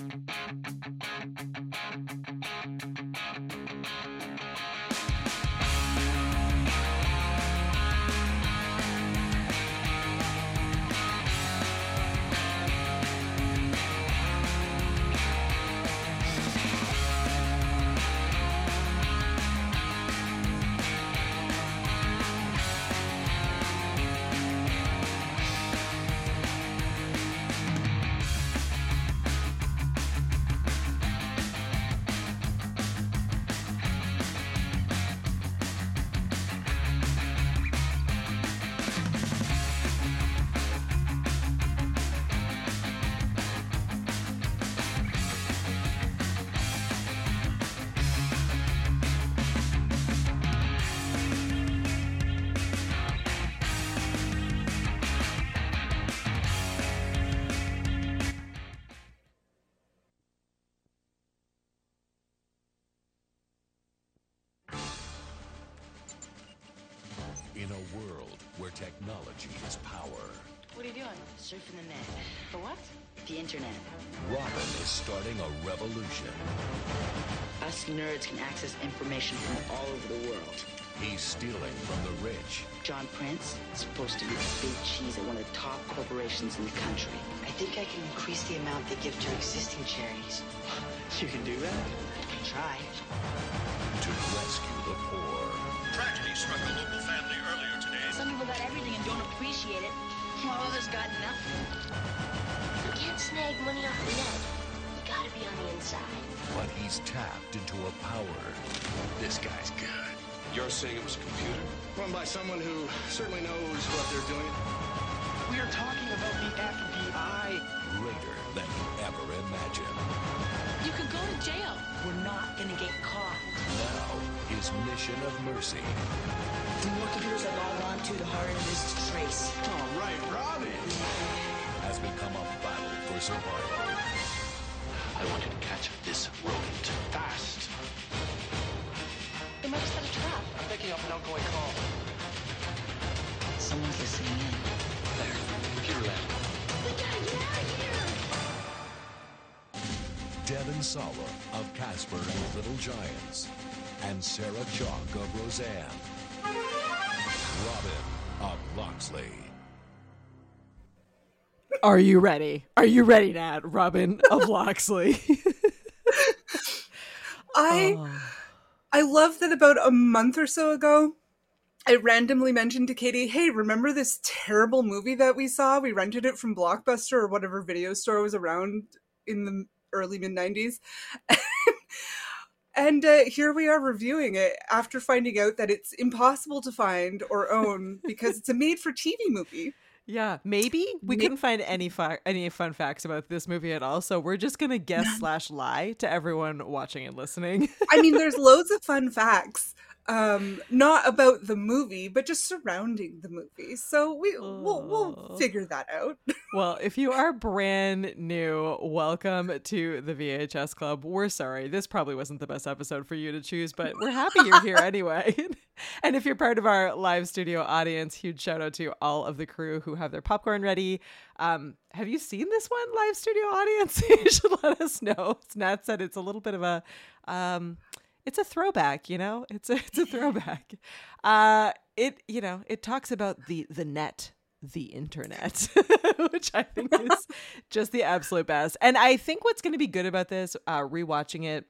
In a world where technology is power, What are you doing? Surfing the net. For what? The internet. Robin is starting a revolution. Us can access information from all over the world. He's stealing from the rich. John Prince is supposed to be the big cheese at one of the top corporations in the country. I think I can increase the amount they give to existing charities. You can do that? I can try. to rescue the poor. Tragedy struck a local family earlier today. Some people got everything and don't appreciate it, while others got nothing. You can't snag money off the net. You gotta be on the inside. But he's tapped into a power. This guy's good. You're saying it was a computer? Run by someone who certainly knows what they're doing. We are talking about the FBI. Greater than you ever imagined. You could go to jail. We're not gonna get caught. Now, his mission of mercy The more computers I log on to, the harder it is to trace. All right, Robin. has become a battle for survival. I want you to catch this rodent. Fast. They might have set a trap. I'm picking up an outgoing call. Someone's listening in. There. Computer lab. We gotta get out of here! Devon Sawa of Casper and Little Giants. And Sarah Chalke of Roseanne. Robin of Locksley. Are you ready? Are you ready, Nat? Robin of Locksley. I Oh. I love that about a month or so ago, I randomly mentioned to Katie, "Hey, remember this terrible movie that we saw? We rented it from Blockbuster or whatever video store was around in the early mid '90s." and uh, here we are reviewing it after finding out that it's impossible to find or own because it's a made-for-TV movie. Yeah, maybe we May- couldn't find any fa- any fun facts about this movie at all, so we're just gonna guess slash lie to everyone watching and listening. I mean, there's loads of fun facts, um, not about the movie, but just surrounding the movie. So we we'll, we'll Oh. figure that out. well, if you are brand new, welcome to the VHS Club. We're sorry, this probably wasn't the best episode for you to choose, but we're happy you're here anyway. and if you're part of our live studio audience, huge shout out to all of the crew who have their popcorn ready. Um, have you seen this one, live studio audience? you should let us know. As Nat said it's a little bit of a um it's a throwback, you know? It's a it's a throwback. Uh it you know, it talks about the the net the internet, which I think is just the absolute best. And I think what's going to be good about this, uh, rewatching it,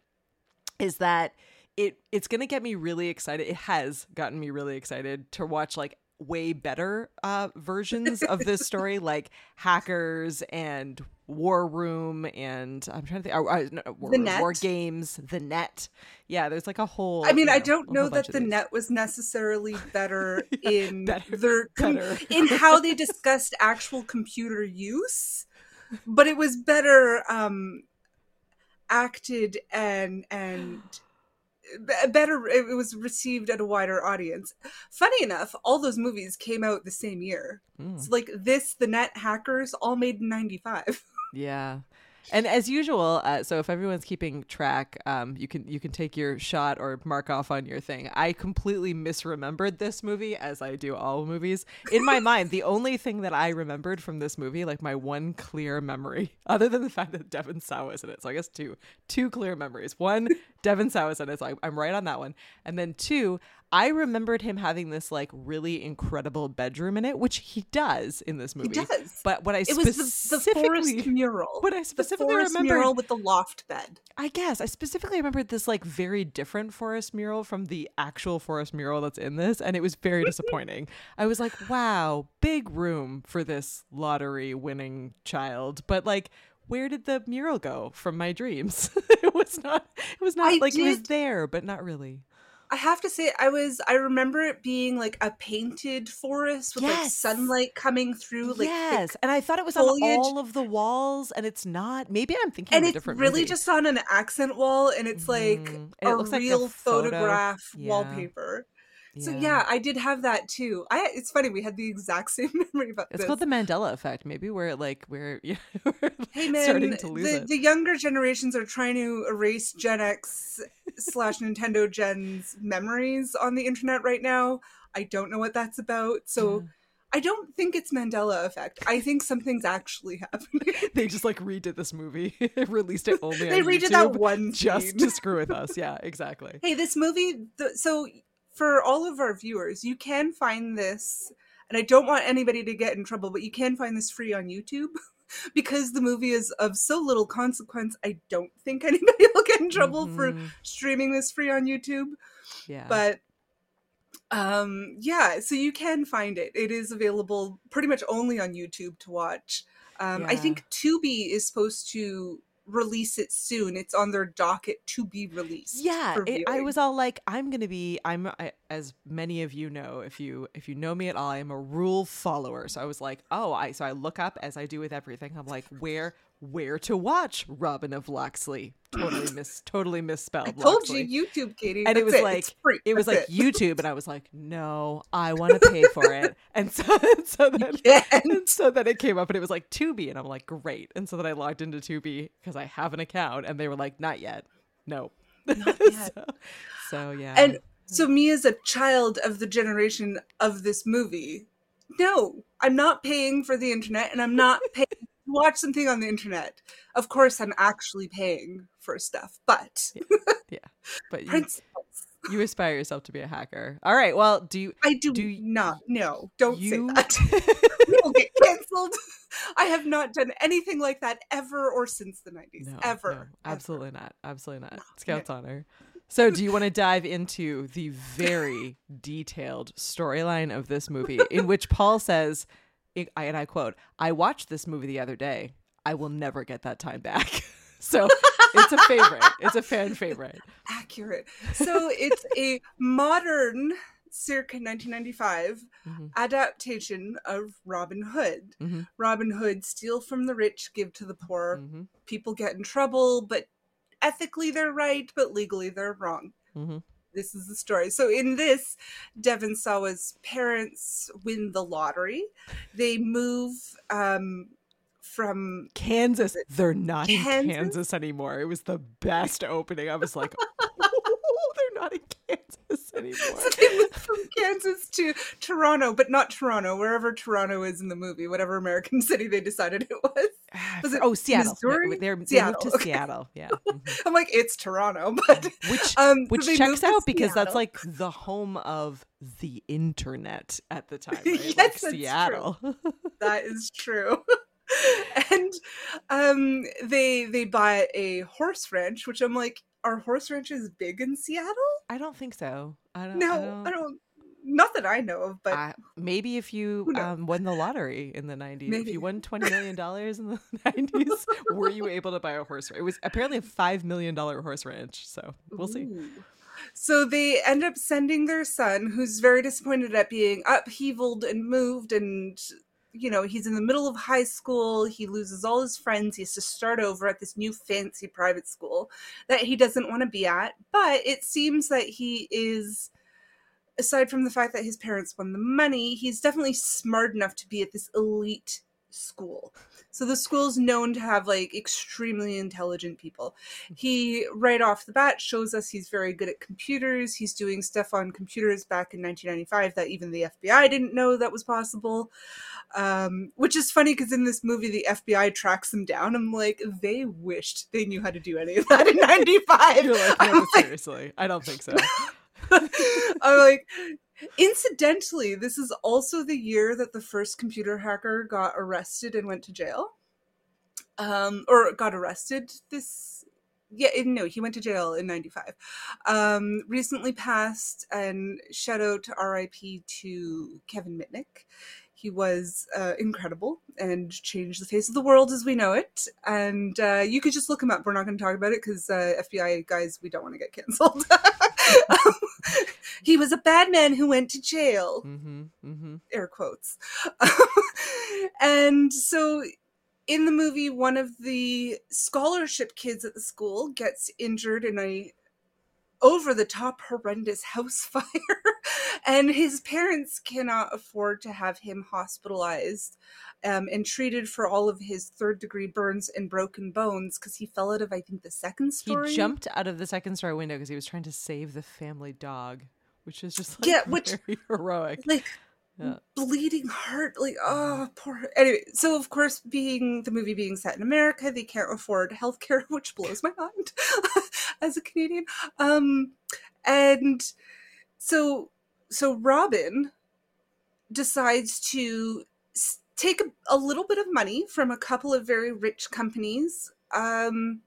is that it it's going to get me really excited. It has gotten me really excited to watch like way better uh, versions of this story, like hackers and War Room, and I'm trying to think, uh, no, war, The Room, Net? War Games, the Net. Yeah, there's like a whole. I mean, you I don't know that the these. net was necessarily better in better- their better. in how they discussed actual computer use, but it was better um, acted and and better. It was received at a wider audience. Funny enough, all those movies came out the same year. Mm. It's like this, the Net Hackers, all made in '95. Yeah. And as usual, uh, so if everyone's keeping track, um, you can you can take your shot or mark off on your thing. I completely misremembered this movie, as I do all movies. In my mind, the only thing that I remembered from this movie, like my one clear memory, other than the fact that Devon Sawa is in it, so I guess two two clear memories. One, Devon Sawa is in it, so I, I'm right on that one. And then two, I remembered him having this like really incredible bedroom in it, which he does in this movie. He does. But what I It was the, the specifically forest mural. what I specifically forest remembered mural with the loft bed. I guess I specifically remembered this like very different forest mural from the actual forest mural that's in this, and it was very disappointing. I was like, wow, big room for this lottery winning child, but like. Where did the mural go from my dreams? it was not. It was not I like it was there, but not really. I have to say, I was. I remember it being like a painted forest with like sunlight coming through. Like yes, and I thought it was foliage. on all of the walls, and it's not. Maybe I'm thinking and of a it's really movie. just on an accent wall, and it's like Mhm. And a it looks like a real photo. photograph Yeah. wallpaper. So yeah, I did have that too. I it's funny we had the exact same memory about It's this. called the Mandela effect. Maybe we're like we're, yeah, we're hey man, starting to lose the, it. the younger generations are trying to erase Gen X slash Nintendo Gen's memories on the internet right now. I don't know what that's about, so I don't think it's Mandela effect. I think something's actually happening. they just like redid this movie, released it only. they redid YouTube that one just to screw with us. Yeah, exactly. Hey, this movie. So, for all of our viewers, you can find this, and I don't want anybody to get in trouble, but you can find this free on YouTube because the movie is of so little consequence. I don't think anybody will get in trouble for Mhm. streaming this free on YouTube. Yeah, But um yeah so you can find it it is available pretty much only on youtube to watch um i Yeah. think tubi is supposed to release it soon it's on their docket to be released yeah. It, I was all like, I'm gonna be. I'm I, as many of you know, if you if you know me at all, I am a rule follower. So I was like, oh, I so I look up as I do with everything. I'm like, where where to watch Robin of Locksley? Totally miss totally misspelled. I told Locksley. you YouTube, Katie. and it That's was like it was That's like YouTube, and I was like, no, I want to pay for it, and so so then and so then it came up, and it was like Tubi, and I'm like, great, and so then I logged into Tubi because I have an account, and they were like, not yet, no, Not yet. so, so yeah, and hmm. so me as a child of the generation of this movie no i'm not paying for the internet and i'm not paying watch something on the internet of course i'm actually paying for stuff but yeah, but you, you aspire yourself to be a hacker. All right, well, do you i do, Do not no don't you? say that we will get canceled i have not done anything like that ever or since the 90s No, ever no, ever. absolutely not. Absolutely not. No, Scout's honor. So, do you want to dive into the very detailed storyline of this movie, in which Paul says, I- and I quote, "I watched this movie the other day. I will never get that time back." so, it's a favorite. It's a fan favorite. accurate so it's a modern circa 1995 Mhm. adaptation of Robin Hood. Mhm. Robin Hood steal from the rich, give to the poor. Mhm. People get in trouble, but ethically they're right, but legally they're wrong. This is the story. So in this, Devon Sawa's parents win the lottery. They move um, from Kansas. They're not in Kansas? Kansas anymore. It was the best opening. I was like, oh, they're not in Kansas anymore. so they moved from Kansas to Toronto, but not Toronto, wherever Toronto is in the movie, whatever American city they decided it was. Was it oh, Seattle. Missouri? They're, they Seattle, moved to okay. Seattle. Yeah. Mhm. I'm like, it's Toronto, but Which um, which checks out because that's like the home of the internet at the time, right? Yes, like. Seattle. that is true. and um, they they buy a horse ranch, which I'm like, are horse ranches big in Seattle? I don't think so. I don't. No, I don't. I don't. Not that I know of, but I- maybe if you um, won the lottery in the 90s, if you won $20 million in the 90s, were you able to buy a horse? It was apparently a $5 million horse ranch. So we'll see. Ooh. So they end up sending their son, who's very disappointed at being upheavaled and moved, and you know he's in the middle of high school. He loses all his friends. He has to start over at this new fancy private school that he doesn't want to be at. But it seems that he is, aside from the fact that his parents won the money, he's definitely smart enough to be at this elite school. So the school's known to have like extremely intelligent people. He right off the bat shows us he's very good at computers. He's doing stuff on computers back in 1995 that even the FBI didn't know that was possible. Um, which is funny because in this movie the FBI tracks him down. I'm like, they wished they knew how to do any of that in '95. You're like, no, seriously, I don't think so. I'm like, incidentally, this is also the year that the first computer hacker got arrested and went to jail. Um, or got arrested this yeah no he went to jail in 95 um recently passed and shout out to rip to kevin mitnick he was uh, incredible and changed the face of the world as we know it. And uh, you could just look him up. We're not going to talk about it because uh, FBI guys, we don't want to get canceled. um, he was a bad man who went to jail. Mm-hmm, mm-hmm. Air quotes. and so in the movie, one of the scholarship kids at the school gets injured in a over the top horrendous house fire and his parents cannot afford to have him hospitalized um, and treated for all of his third degree burns and broken bones because he fell out of i think the second story He jumped out of the second story window because he was trying to save the family dog, which is just like Yeah, which- very heroic. like Yeah. bleeding heart like oh poor anyway so of course being the movie being set in america they can't afford healthcare which blows my mind as a canadian um and so so robin decides to take a, a little bit of money from a couple of very rich companies um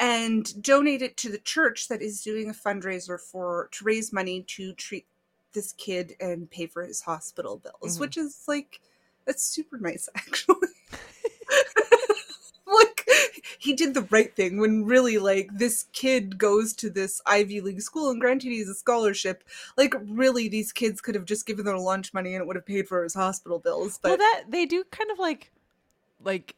and donate it to the church that is doing a fundraiser for to raise money to treat this kid and pay for his hospital bills, Mhm. which is like that's super nice actually. He did the right thing when really like this kid goes to this Ivy League school and granted he's a scholarship, like really these kids could have just given their lunch money and it would have paid for his hospital bills. But well, that they do kind of like, like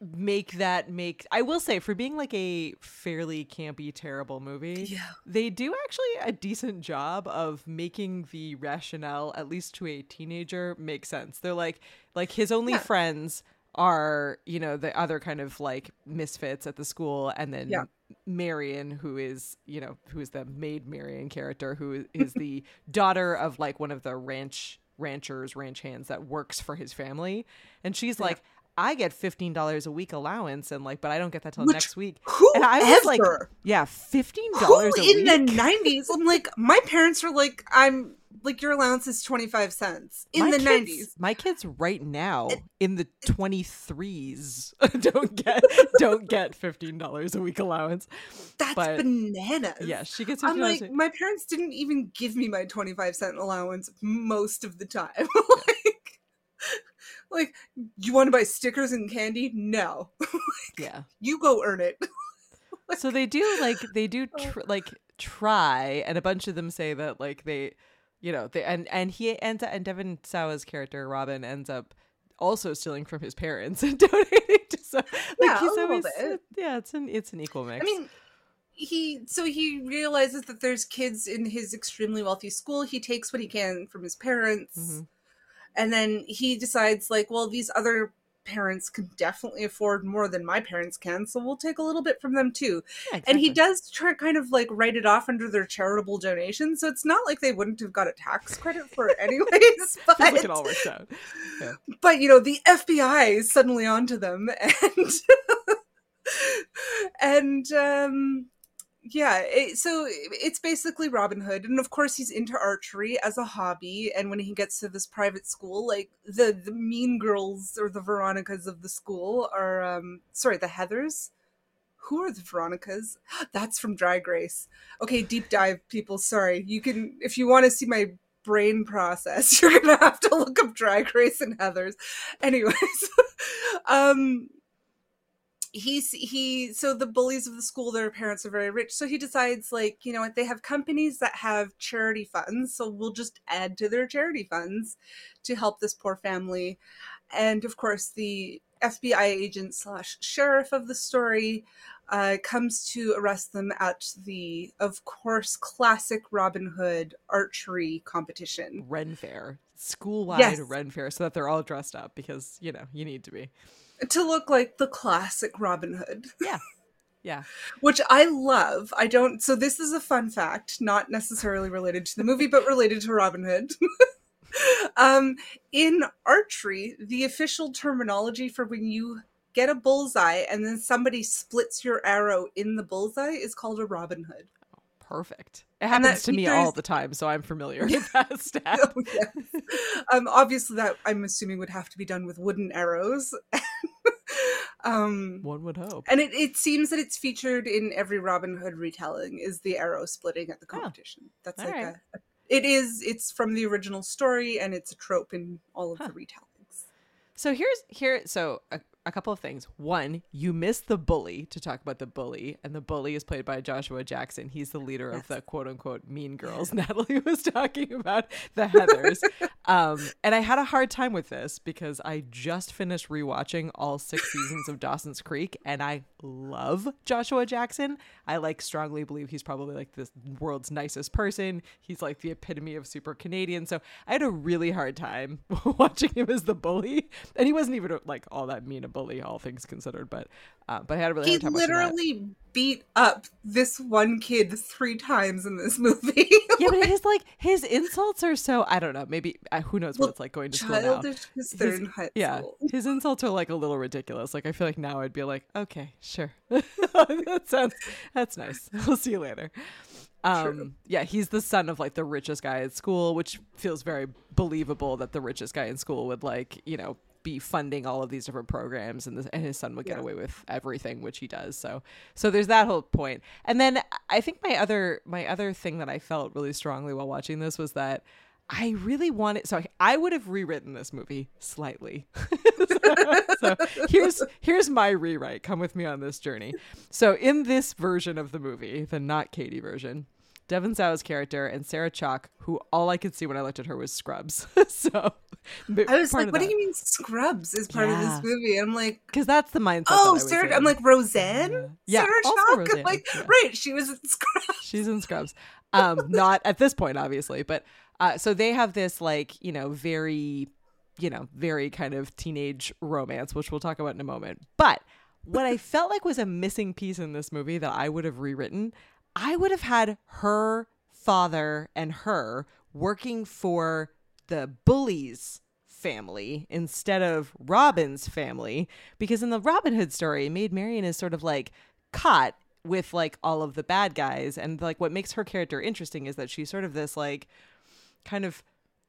make that make. I will say, for being like a fairly campy, terrible movie, yeah. they do actually a decent job of making the rationale, at least to a teenager, make sense. They're like, like his only Yeah. friends are, you know, the other kind of like misfits at the school, and then Yeah. Marion, who is, you know, who is the maid Marion character, who is the daughter of like one of the ranch ranchers, ranch hands that works for his family, and she's like. I get fifteen dollars a week allowance, and like, but I don't get that till Which- next week. Who And I was like, yeah, fifteen dollars a in week. the nineties? I'm like, my parents were like, I'm like, your allowance is twenty five cents in My the kids- nineties. My kids right now in the twenty threes don't get don't get fifteen dollars a week allowance. That's but- bananas. Yeah, she gets I'm like, my parents didn't even give me my 25 cent allowance most of the time. like, like, you want to buy stickers and candy? No. yeah. you go earn it. So they do like they do Oh. tr- like try, and a bunch of them say that like they, you know, they and and he ends up and Devon Sawa's character Robin ends up also stealing from his parents and donating to so like Yeah, he's always bit. yeah it's an it's an equal mix. I mean, he so he realizes that there's kids in his extremely wealthy school. He takes what he can from his parents, Mhm. and then he decides like, well, these other parents can definitely afford more than my parents can, so we'll take a little bit from them too. Yeah, And he does try kind of like write it off under their charitable donation, so it's not like they wouldn't have got a tax credit for it anyways. But like it all works out. but you know the FBI is suddenly onto them, and and um, yeah, it, so it's basically Robin Hood, and of course he's into archery as a hobby. And when he gets to this private school, like the the mean girls or the Veronicas of the school are, um, sorry, the Heathers. Who are the Veronicas? That's from Drag Race. Okay, deep dive, people. Sorry, you can if you want to see my brain process, you're gonna have to look up Drag Race and Heathers. Anyways, um, he's he so the bullies of the school their parents are very rich so he decides like you know what they have companies that have charity funds so we'll just add to their charity funds to help this poor family and of course the fbi agent slash sheriff of the story uh, comes to arrest them at the, of course, classic Robin Hood archery competition. Ren Fair, school wide Yes. Ren Fair, so that they're all dressed up because you know you need to be. To look like the classic Robin Hood. Yeah, yeah. which I love. I don't. So this is a fun fact, not necessarily related to the movie, but related to Robin Hood. um, in archery, the official terminology for when you get a bullseye and then somebody splits your arrow in the bullseye is called a Robin Hood. Perfect. It happens to me all the time, so I'm familiar with that stat. Oh, yes. um, obviously, that I'm assuming would have to be done with wooden arrows. um, One would hope. and it, it seems that it's featured in every Robin Hood retelling is the arrow splitting at the Oh, competition. That's all like right. a, a- it is it's from the original story and it's a trope in all of Huh. the retellings. So here's here. So a, a couple of things. One, you missed the bully to talk about the bully, and the bully is played by Joshua Jackson. He's the leader of the quote unquote Mean Girls. Natalie was talking about the Heather's, um, and I had a hard time with this because I just finished rewatching all six seasons of Dawson's Creek, and I love Joshua Jackson. I like strongly believe he's probably like the world's nicest person. He's like the epitome of super Canadian. So I had a really hard time watching him as the bully, and he wasn't even like all that mean bully, all things considered. But uh, but I had a really He hard time that. literally beat up this one kid three times in this movie. Yeah, but his like his insults are so I don't know. Maybe uh, who knows what Well, it's like going to school now. childish because they're His- yeah, school. his insults are like a little ridiculous. Like I feel like now I'd be like, okay, sure, that sounds that's nice. We'll see you later. Um, yeah, he's the son of like the richest guy at school, which feels very believable that the richest guy in school would like you know be funding all of these different programs, and, this, and his son would get Yeah. away with everything, which he does. So, so there's that whole point. And then I think my other my other thing that I felt really strongly while watching this was that. I really wanted so I would have rewritten this movie slightly. so here's here's my rewrite. Come with me on this journey. So in this version of the movie, the not Katie version, Devon Sawa's character and Sarah Chalke, who all I could see when I looked at her was Scrubs. so I was like, what do you mean Scrubs is part of this movie? I'm like, Because that's the mindset. that I oh, was Sarah. in. I'm like Roseanne. Yeah, Sarah Chalke. Roseanne, Like, yeah. right? She was in Scrubs. She's in Scrubs. Um, not at this point, obviously, but uh, so they have this like you know very, you know very kind of teenage romance, which we'll talk about in a moment. But what I felt like was a missing piece in this movie that I would have rewritten, I would have had her father and her working for the bullies family instead of Robin's family because in the Robin Hood story, Maid Marian is sort of like caught with like all of the bad guys and like what makes her character interesting is that she's sort of this like kind of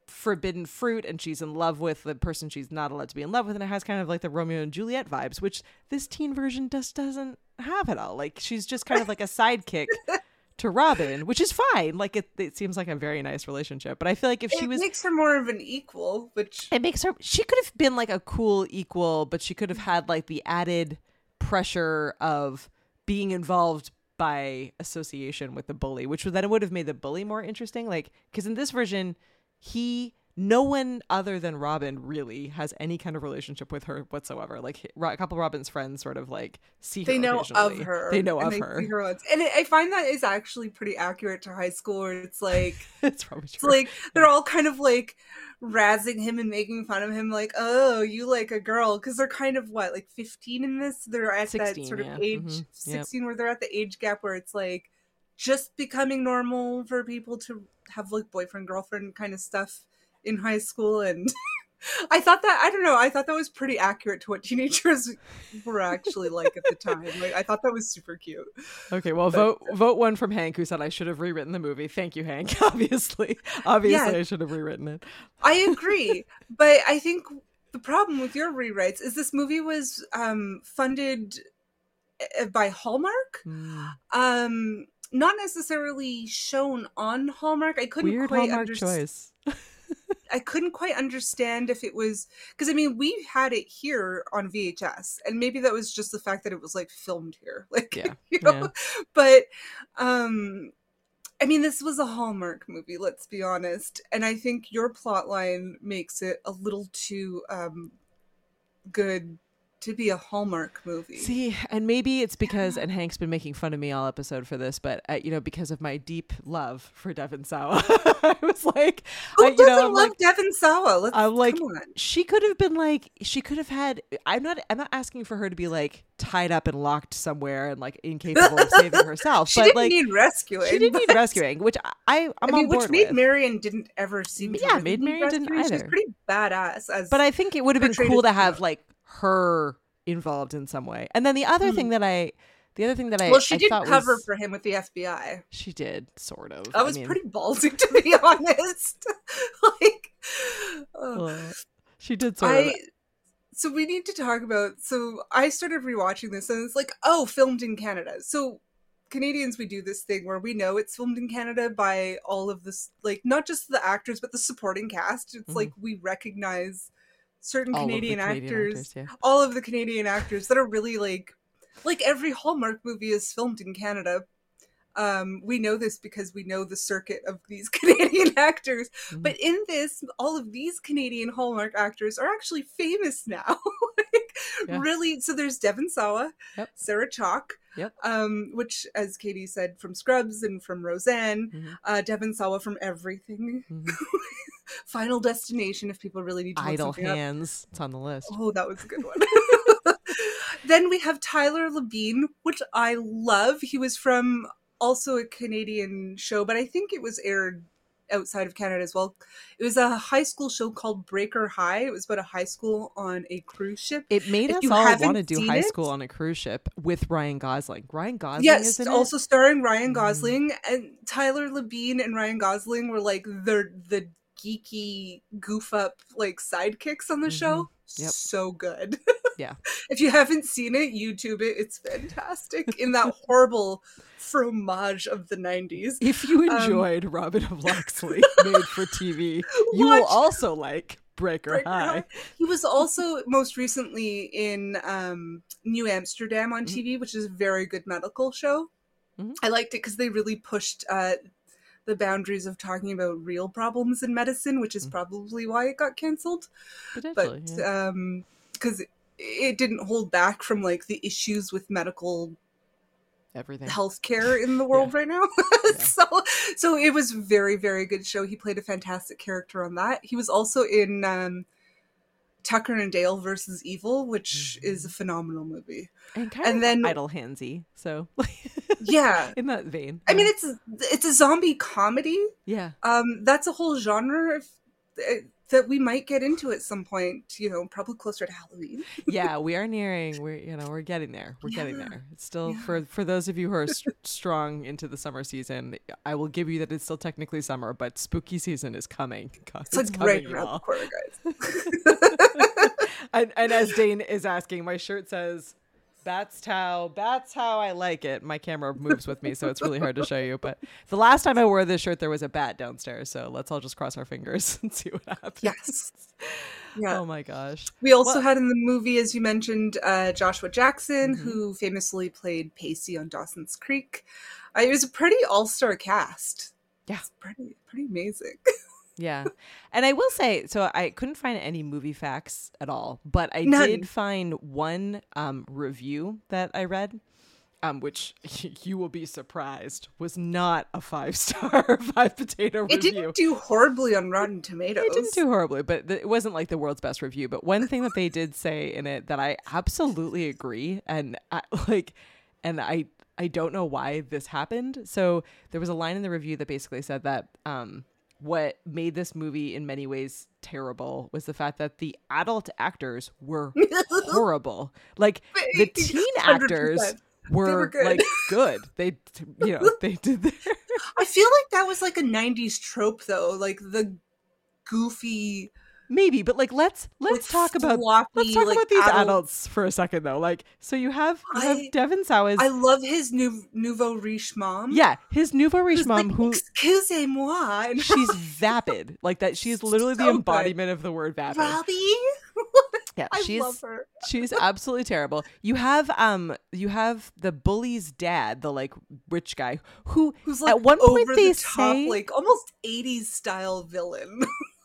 forbidden fruit and she's in love with the person she's not allowed to be in love with and it has kind of like the Romeo and Juliet vibes which this teen version just doesn't have at all. Like she's just kind of like a sidekick to Robin which is fine. Like it, it seems like a very nice relationship but I feel like if she it was makes her more of an equal, which it makes her she could have been like a cool equal but she could have had like the added pressure of being involved by association with the bully which would then it would have made the bully more interesting. Like because in this version he no one other than robin really has any kind of relationship with her whatsoever like a couple of robin's friends sort of like see they know of her. they know of they her her. And it, I find that is actually pretty accurate to high school, where it's like it's probably it's like they're all kind of like razzing him and making fun of him, like, "Oh, you like a girl," because they're kind of what, like fifteen in this. They're at 16, that sort of yeah. age, Mhm. Yep. sixteen, where they're at the age gap where it's like just becoming normal for people to have like boyfriend girlfriend kind of stuff in high school and. I thought that I don't know. I thought that was pretty accurate to what teenagers were actually like at the time. Like I thought that was super cute. Okay, well, vote vote one from Hank, who said I should have rewritten the movie. Thank you, Hank. Obviously, obviously, Yeah. I should have rewritten it. I agree, but I think the problem with your rewrites is this movie was um, funded uh, by Hallmark, Hmm. um, not necessarily shown on Hallmark. I couldn't Weird quite understand. choice. I couldn't quite understand if it was because I mean we had it here on VHS, and maybe that was just the fact that it was like filmed here, like Yeah, you know. yeah. But um, I mean, this was a Hallmark movie. Let's be honest, and I think your plot line makes it a little too um good to be a Hallmark movie. See, and maybe it's because, and Hank's been making fun of me all episode for this, but uh, you know, because of my deep love for Devon Sawa, I was like, Who I- you doesn't know, I'm love like, Devon Sawa? Let's I'm like, she could have been like, she could have had. I'm not, I'm not asking for her to be like tied up and locked somewhere and like incapable of saving herself, She but didn't like, need rescuing. she didn't need rescuing, which I, I I'm I mean, on which board Maid with. Marian didn't ever seem to Yeah, need Marian didn't rescuing. She's either. pretty badass as but I think it would have been cool to have like her involved in some way. And then the other thing that I, the other thing that I, Hmm. well, she I did cover was- for him with the FBI. She did sort of. That I was mean, pretty ballsy, to be honest. like, uh, she did sort I. of. So we need to talk about. So I started rewatching this, and it's like, oh, filmed in Canada. So Canadians, we do this thing where we know it's filmed in Canada by all of this, like not just the actors, but the supporting cast. It's Mhm. like we recognize certain all of the Canadian, Canadian actors, yeah. all of the Canadian actors that are really like, like every Hallmark movie is filmed in Canada. Um, we know this because we know the circuit of these Canadian actors. Mhm. But in this, all of these Canadian Hallmark actors are actually famous now. Yeah. really. So there's Devon Sawa, Yep. Sarah Chalke, Yep. um, which, as Katie said, from Scrubs and from Roseanne, Mhm. uh, Devon Sawa from everything. Mhm. Final Destination, if people really need to Idle something up. hands. It's on the list. Oh, that was a good one. then we have Tyler Labine, which I love. He was from also a Canadian show, but I think it was aired outside of Canada as well. It was a high school show called Breaker High. It was about a high school on a cruise ship. It made If us all want to do high it- school on a cruise ship with Ryan Gosling. Ryan Gosling Yes, is in also starring Ryan Mhm. Gosling and Tyler Labine and Ryan Gosling were like the the geeky goof up like sidekicks on the show. Yep. So good. Yeah. if you haven't seen it, YouTube it. It's fantastic in that horrible fromage of the 90s. If you Um, enjoyed Robin of Locksley made for TV, you will also like Breaker, Breaker High. High. He was also most recently in um, New Amsterdam on. TV, which is a very good medical show. Mhm. I liked it because they really pushed uh, the boundaries of talking about real problems in medicine, which is Mhm. probably why it got canceled. Potentially. But yeah. um, because it, it didn't hold back from like the issues with medical Everything. healthcare in the world right now. Yeah. so so it was very very good show. He played a fantastic character on that. He was also in um, Tucker and Dale versus Evil, which Mm-hmm. is a phenomenal movie. and kind and of then- idle handsy. So Yeah. in that vein. I mean it's it's a zombie comedy. yeah. Um that's a whole genre of, uh, that we might get into at some point, you know, probably closer to Halloween. yeah, we are nearing. We're you know we're getting there. We're getting there. It's still yeah. for for those of you who are st- strong into the summer season. I will give you that it's still technically summer, but spooky season is coming. God, It's, like coming, right around the corner, guys. and, and as Dane is asking, my shirt says. That's how that's how I like it. My camera moves with me, so it's really hard to show you. But the last time I wore this shirt, there was a bat downstairs. So let's all just cross our fingers and see what happens. Yes. Yeah. Oh my gosh. We also Well- had in the movie, as you mentioned, uh, Joshua Jackson, Mhm. who famously played Pacey on Dawson's Creek. Uh, it was a pretty all-star cast. Yeah. It's pretty pretty amazing. Yeah. And I will say, so I couldn't find any movie facts at all, but I None. did find one um, review that I read, um, which you will be surprised was not a five star, five potato It review. It didn't do horribly on Rotten Tomatoes. It didn't do horribly, but th- it wasn't like the world's best review. But one thing that they did say in it that I absolutely agree, and I, like, and I I don't know why this happened. So there was a line in the review that basically said that um, what made this movie in many ways terrible was the fact that the adult actors were horrible. Like the teen actors 100%. were, were good. like good. They you know they did their I feel like that was like a '90s trope, though, like the goofy. Maybe, but like let's let's talk about Let's talk like, about these adult- adults for a second, though. Like, so you have you have I- Devon Sawa's, I love his new nouveau riche mom. yeah, his nouveau riche mom, like, who excusez-moi, and she's vapid, like that. She is literally the So good. embodiment of the word vapid. Robbie. Yeah, I she's love her. she's absolutely terrible. You have um, you have the bully's dad, the like rich guy, who Who's like at one point over they top, say like almost '80s style villain.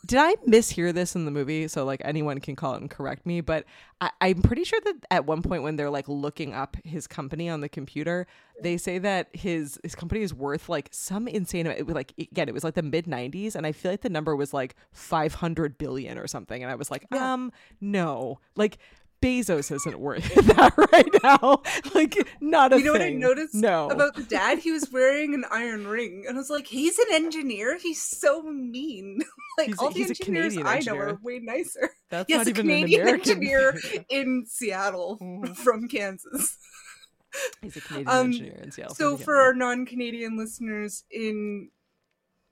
Did I mishear this in the movie? So like anyone can call it and correct me, but I, I'm pretty sure that at one point when they're like looking up his company on the computer, they say that his his company is worth like some insane amount. It was like again, it was like the mid '90s, and I feel like the number was like 500 billion or something. And I was like, um, no, like Bezos isn't worth that right now. Like, not a You know what I thing. noticed No. about the dad? He was wearing an iron ring, and I was like, he's an engineer. He's so mean. like He's all the engineers Canadian I know are way nicer. That's yes, not a even Canadian an American engineer in Seattle Mhm. from Kansas. He's a Canadian Um, engineer in Seattle. So for our non-Canadian listeners in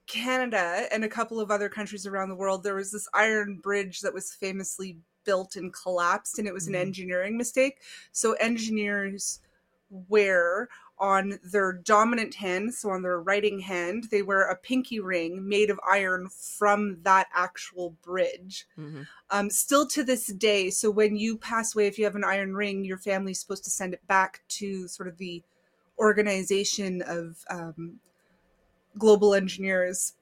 Canada and a couple of other countries around the world, there was this iron bridge that was famously built and collapsed, and it was an Mhm. engineering mistake. So engineers wear on their dominant hand, so on their writing hand, they wear a pinky ring made of iron from that actual bridge Mhm. um, still to this day. So when you pass away, if you have an iron ring, your family's supposed to send it back to sort of the organization of um, global engineers.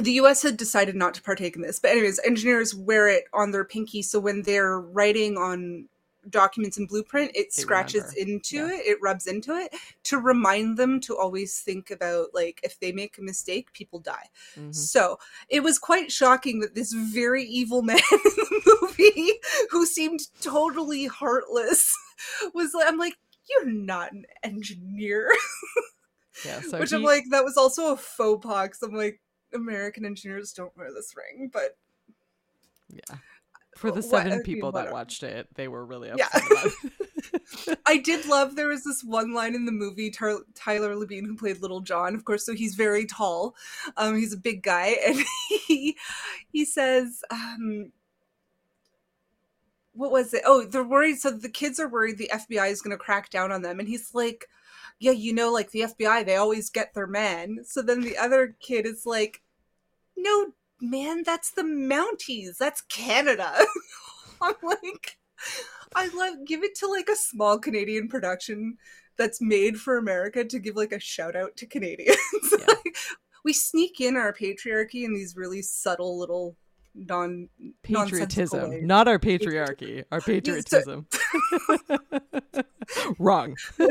The U.S. had decided not to partake in this, but anyways, engineers wear it on their pinky, so when they're writing on documents in blueprint, it They scratches remember. into Yeah. it, it rubs into it to remind them to always think about like if they make a mistake, people die. Mhm. So it was quite shocking that this very evil man in the movie, who seemed totally heartless, was like, I'm like, you're not an engineer. Yeah, so Which I'm like, that was also a faux pas. I'm like, American engineers don't wear this ring, but yeah. For the I seven mean, people that whatever. watched it, they were really Yeah. upset about it. I did love there was this one line in the movie Tar- Tyler Labine who played Little John of course so he's very tall um he's a big guy and he he says um what was it oh they're worried so the kids are worried the FBI is going to crack down on them and he's like yeah you know like the FBI they always get their men. so then the other kid is like no man that's the Mounties that's Canada I'm like I love give it to like a small Canadian production that's made for America to give like a shout out to Canadians. Like, we sneak in our patriarchy in these really subtle little non Patriotism, not our patriarchy, our patriotism. Wrong.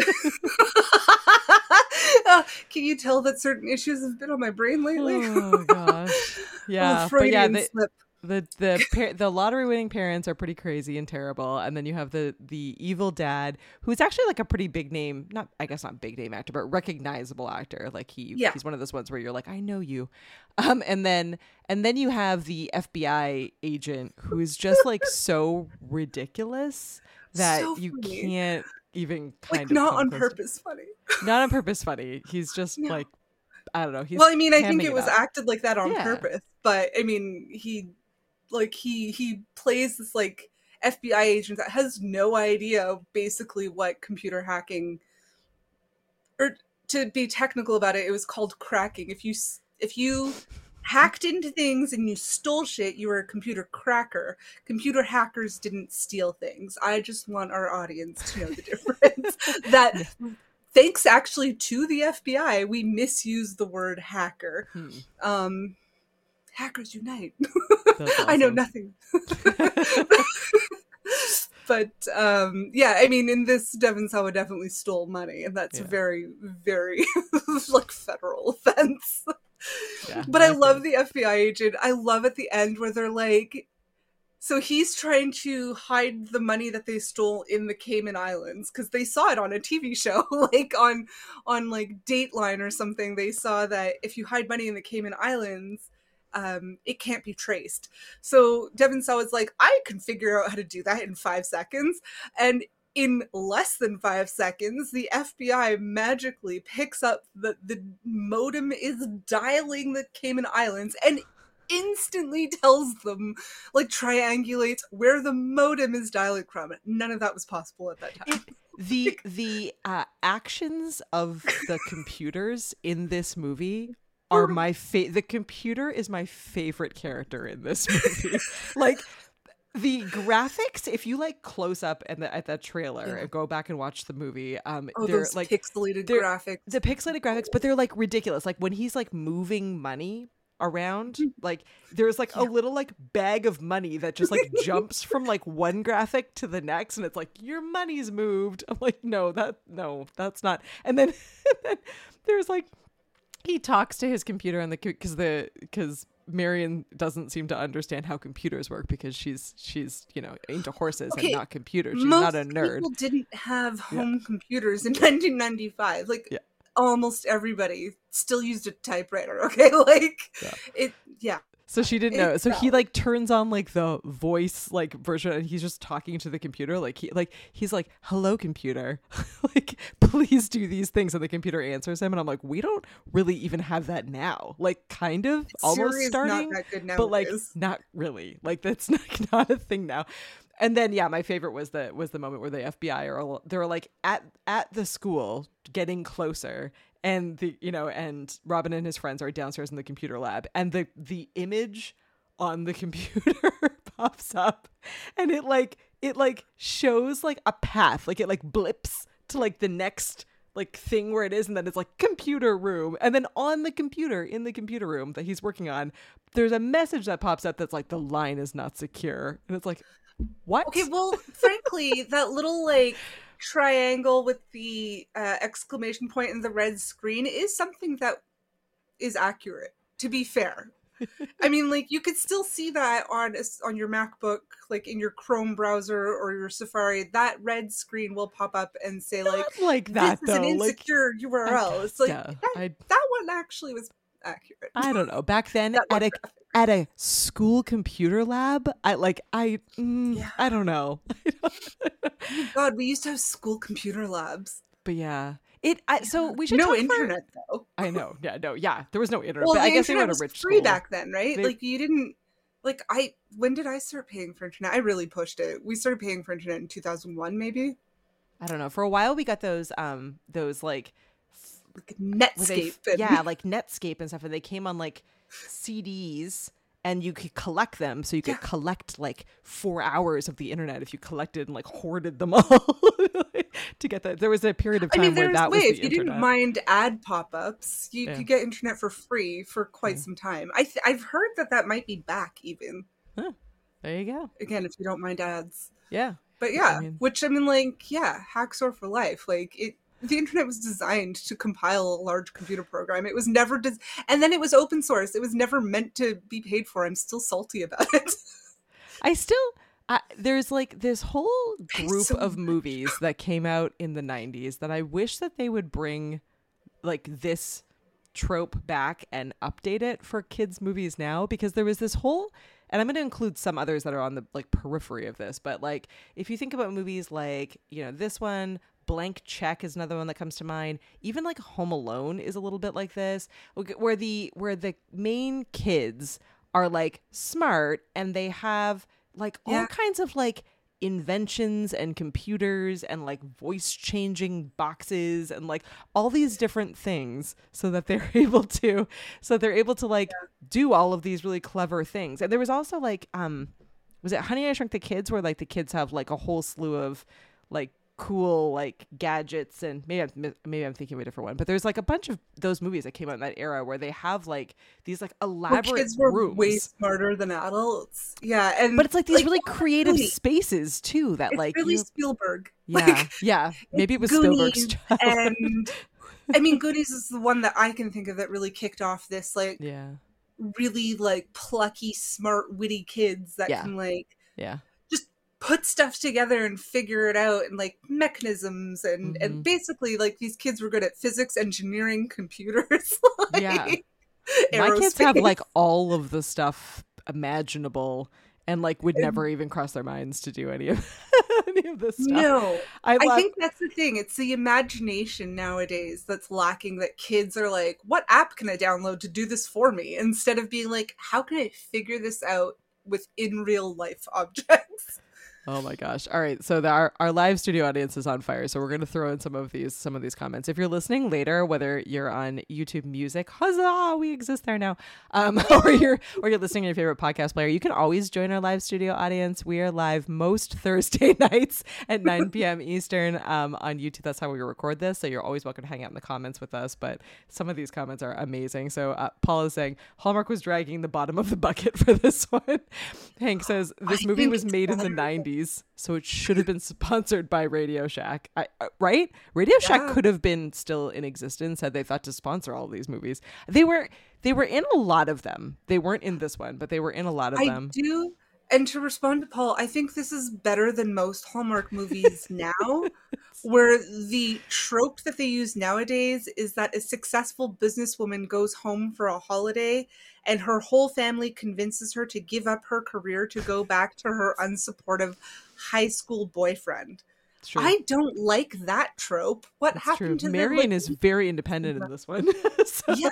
Uh, Can you tell that certain issues have been on my brain lately? Oh gosh. Yeah, Oh, but yeah, Freudian slip. The the par- the lottery winning parents are pretty crazy and terrible, and then you have the the evil dad who's actually like a pretty big name, not I guess not big name actor, but recognizable actor. Like he Yeah. he's one of those ones where you're like I know you, um, and then and then you have the FBI agent who is just like so ridiculous that So you can't even kind like of not on purpose funny. not on purpose funny. He's just No. like I don't know. He's well, I mean, I think it was up. acted like that on Yeah. purpose, but I mean, he like he he plays this like FBI agent that has no idea basically what computer hacking or to be technical about it, it was called cracking. If you if you hacked into things and you stole shit, you were a computer cracker. Computer hackers didn't steal things. I just want our audience to know the difference. that thanks actually to the FBI, we misuse the word hacker. Hmm. Um, hackers unite. That's I know nothing. but um, yeah, I mean, in this, Devon Sawa definitely stole money, and that's Yeah. very, very like federal offense. Yeah, but I not love the FBI agent. I love at the end where they're like, so he's trying to hide the money that they stole in the Cayman Islands because they saw it on a TV show, like on on like Dateline or something. They saw that if you hide money in the Cayman Islands, um, it can't be traced. So Devon Sawa was like, I can figure out how to do that in five seconds, and in less than five seconds, the FBI magically picks up that the modem is dialing the Cayman Islands and instantly tells them, like, triangulates where the modem is dialing from. None of that was possible at that time. the the uh, actions of the computers in this movie are my favorite. the computer is my favorite character in this movie like the graphics if you like close up and the, at that trailer Yeah. and go back and watch the movie um Oh, they're like pixelated graphics. the pixelated graphics but they're like ridiculous like when he's like moving money around like there's like a little like bag of money that just like jumps from like one graphic to the next and it's like your money's moved i'm like no that no that's not and then, and then there's like he talks to his computer on the because the because Marion doesn't seem to understand how computers work because she's she's you know into horses Okay, and not computers. She's Most not a nerd. people didn't have home computers in 1995. Like Yeah. almost everybody still used a typewriter. Okay, like Yeah. it. Yeah, So she didn't know. So he like turns on like the voice like version and he's just talking to the computer. Like he like he's like, Hello computer. like please do these things and the computer answers him and I'm like, We don't really even have that now. Like kind of almost starting. not that good but like not really. Like that's not, not a thing now. And then yeah, my favorite was the was the moment where the FBI are all, they're like at at the school getting closer and the you know and Robin and his friends are downstairs in the computer lab and the the image on the computer pops up and it like it like shows like a path. Like it like blips to like the next like thing where it is and then it's like computer room. And then on the computer in the computer room that he's working on there's a message that pops up that's like the line is not secure. And it's like what? Okay, well, frankly, that little like triangle with the uh, exclamation point and the red screen is something that is accurate. To be fair, I mean, like you could still see that on on your MacBook, like in your Chrome browser or your Safari. That red screen will pop up and say like, Not like that "This is though an like insecure URL." It's like that, that one actually was accurate. I don't know. Back then, at a graphic. at a school computer lab, I like I mm, Yeah. I don't know. Oh God, we used to have school computer labs. but yeah, it. I, so we should no talk for- internet though. I know. Yeah. No. Yeah. There was no internet. Well, but I guess they internet were at a rich free school. back then, right? They- Like you didn't like I when did I start paying for internet? I really pushed it. We started paying for internet in 2001 maybe. I don't know. For a while, we got those um those like Like where they Netscape. and- yeah like Netscape and stuff, and they came on like CDs. And you could collect them, so you could Yeah. collect like four hours of the internet if you collected and like hoarded them all to get that. There was a period of I time mean, where that was ways the you internet. didn't mind ad pop-ups. You Yeah. could get internet for free for quite some time. I th- I've heard that that might be back even. There you go. Again, if you don't mind ads. Yeah. But yeah, mean- which I mean, like, yeah, Hacksaw for life. Like it, the internet was designed to compile a large computer program. It was never, des- and then it was open source. It was never meant to be paid for. I'm still salty about it. I still I, there's like this whole group so of movies that came out in the 90s that I wish that they would bring like this trope back and update it for kids movies now because there was this whole and I'm going to include some others that are on the like periphery of this but like if you think about movies like you know this one blank check is another one that comes to mind. Even like home alone is a little bit like this where the where the main kids are like smart and they have like all Yeah. kinds of like inventions and computers and like voice changing boxes and like all these different things so that they're able to so they're able to like do all of these really clever things. And there was also like um was it honey i shrunk the kids where like the kids have like a whole slew of like cool like gadgets and maybe I'm maybe I'm thinking of a different one but there's like a bunch of those movies that came out in that era where they have like these like elaborate kids were rooms way smarter than adults. Yeah, and but it's like these really creative Goonies. spaces too that It's like really you, Spielberg. yeah Like, yeah maybe it was Goonies Spielberg's child. and I mean, Goonies is the one that I can think of that really kicked off this like yeah really like plucky, smart, witty kids that Yeah. can like yeah put stuff together and figure it out and like mechanisms and Mhm. and basically like these kids were good at physics, engineering, computers. like, Yeah. my kids have like all of the stuff imaginable and like would never even cross their minds to do any of any of this stuff no. i, I think that's the thing. It's the imagination nowadays that's lacking. That kids are like, "What app can I download to do this for me?" Instead of being like, "How can I figure this out with in real life objects?" Oh my gosh. All right. So the, our, our live studio audience is on fire. So we're going to throw in some of these some of these comments. If you're listening later, whether you're on YouTube Music, huzzah, we exist there now. Um, or you're or you're listening to your favorite podcast player, you can always join our live studio audience. We are live most Thursday nights at 9 p.m. Eastern um, on YouTube. That's how we record this. So you're always welcome to hang out in the comments with us. But some of these comments are amazing. So uh, Paul is saying Hallmark was dragging the bottom of the bucket for this one. Hank says this movie was made in the better. 90s so it should have been sponsored by Radio Shack, I, uh, right? Radio Shack could have been still in existence had they thought to sponsor all these movies. They were they were in a lot of them. They weren't in this one, but they were in a lot of I them. do. And to respond to Paul, I think this is better than most Hallmark movies now, where the trope that they use nowadays is that a successful businesswoman goes home for a holiday and her whole family convinces her to give up her career to go back to her unsupportive high school boyfriend. True. I don't like that trope. What It's true. happened to Marion like, is very independent in this one. So- yeah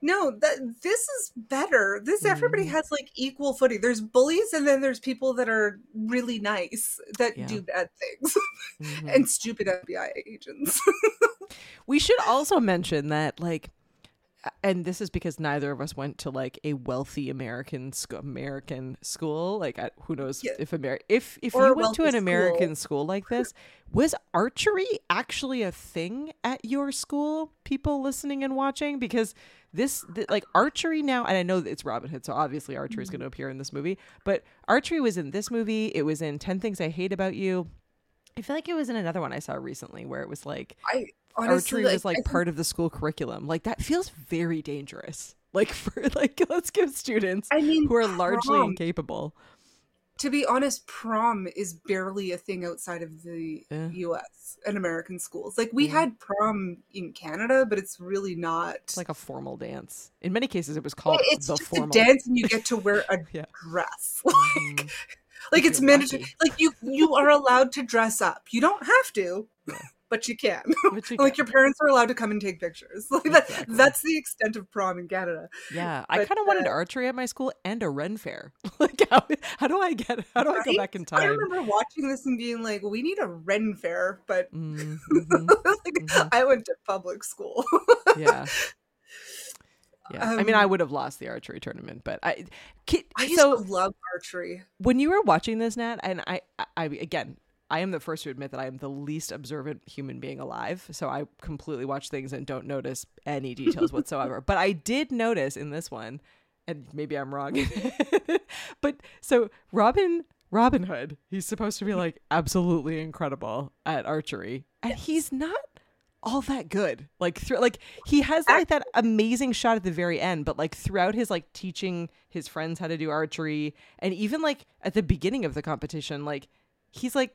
no that this is better this everybody Mhm. has like equal footing there's bullies and then there's people that are really nice that Yeah. do bad things Mhm. and stupid fbi agents We should also mention that, like, and this is because neither of us went to like a wealthy American sc- American school. Like, I, who knows Yeah. if Amer if if Or you went to an American school. school like this, was archery actually a thing at your school? People listening and watching because this th- like archery now, and I know it's Robin Hood, so obviously archery is mm. going to appear in this movie. But archery was in this movie. It was in Ten Things I Hate About You. I feel like it was in another one I saw recently where it was like i honestly archery was like I think- part of the school curriculum. Like that feels very dangerous. Like for like let's give students I mean, who are largely prom. incapable. To be honest prom is barely a thing outside of the Yeah. us and american schools like we Yeah. had prom in canada but it's really not It's like a formal dance. In many cases, it was called it's the just formal. a dance and you get to wear a Yeah. dress Mhm. like If it's you're mandatory lucky. like you you are allowed to dress up you don't have to but you can But you like can. your parents are allowed to come and take pictures like that, Exactly. that's the extent of prom in canada yeah, I kind of wanted uh, archery at my school and a Ren fair. like how, how do I get? How do I go back in time? i remember watching this and being like we need a ren fair but Mm, mhm. like Mhm. i went to public school Yeah. Yeah, I mean, I Um, would have lost the archery tournament, but I. I used so to love archery when you were watching this, Nat, and I, I, I again, I am the first to admit that I am the least observant human being alive. So I completely watch things and don't notice any details whatsoever. But I did notice in this one, and maybe I'm wrong, but so Robin, Robin Hood, he's supposed to be like absolutely incredible at archery, and he's not all that good. Like through like he has like that amazing shot at the very end, but like throughout his like teaching his friends how to do archery and even like at the beginning of the competition, like he's like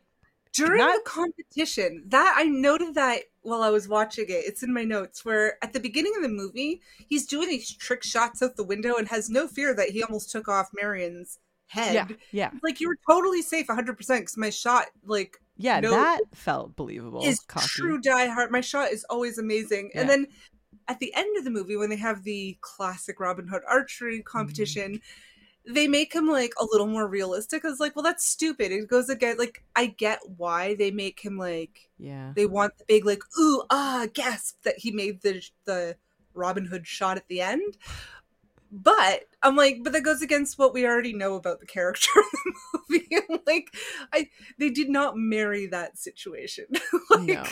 during Not- the competition that i noted that while i was watching it it's in my notes where at the beginning of the movie he's doing these trick shots out the window and has no fear that he almost took off marion's head yeah, yeah. like you were totally safe 100% because my shot like Yeah, No- that felt believable. is cocky. true die hard my shot is always amazing and then at the end of the movie when they have the classic robin hood archery Mm-hmm. They make him like a little more realistic it's like well that's stupid it goes again like i get why they make him like Yeah. they want the big like ooh ah gasp that he made the the robin hood shot at the end but i'm like but that goes against what we already know about the character in the movie I'm like i they did not marry that situation like no.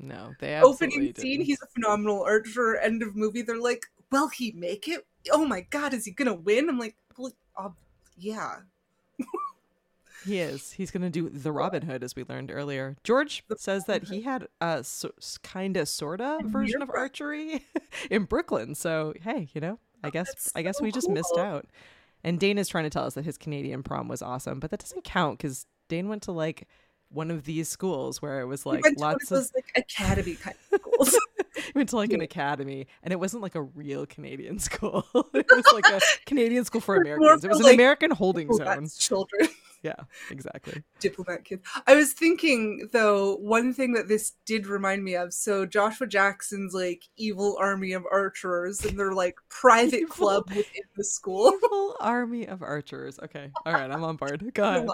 No. They opening scene didn't. he's a phenomenal archer end of movie they're like will he make it oh my god is he gonna win i'm like well, uh, yeah He is. He's going to do the Robin Hood, as we learned earlier. George says that he had a so, kind of, sort of version of archery in Brooklyn. So, hey, you know, I guess that's I guess so we just missed out. And Dane is trying to tell us that his Canadian prom was awesome, but that doesn't count because Dane went to like one of these schools where it was like went to one lots of those like academy kind of schools went to like an academy and it wasn't like a real Canadian school. it was like a Canadian school for Americans. It was an like, American holding zone. children Yeah, exactly. diplomat kids. I was thinking though, one thing that this did remind me of. So Joshua Jackson's like evil army of archers, and they're like private Evil- club within the school. Evil army of archers. Okay. All right, I'm on board. Go ahead.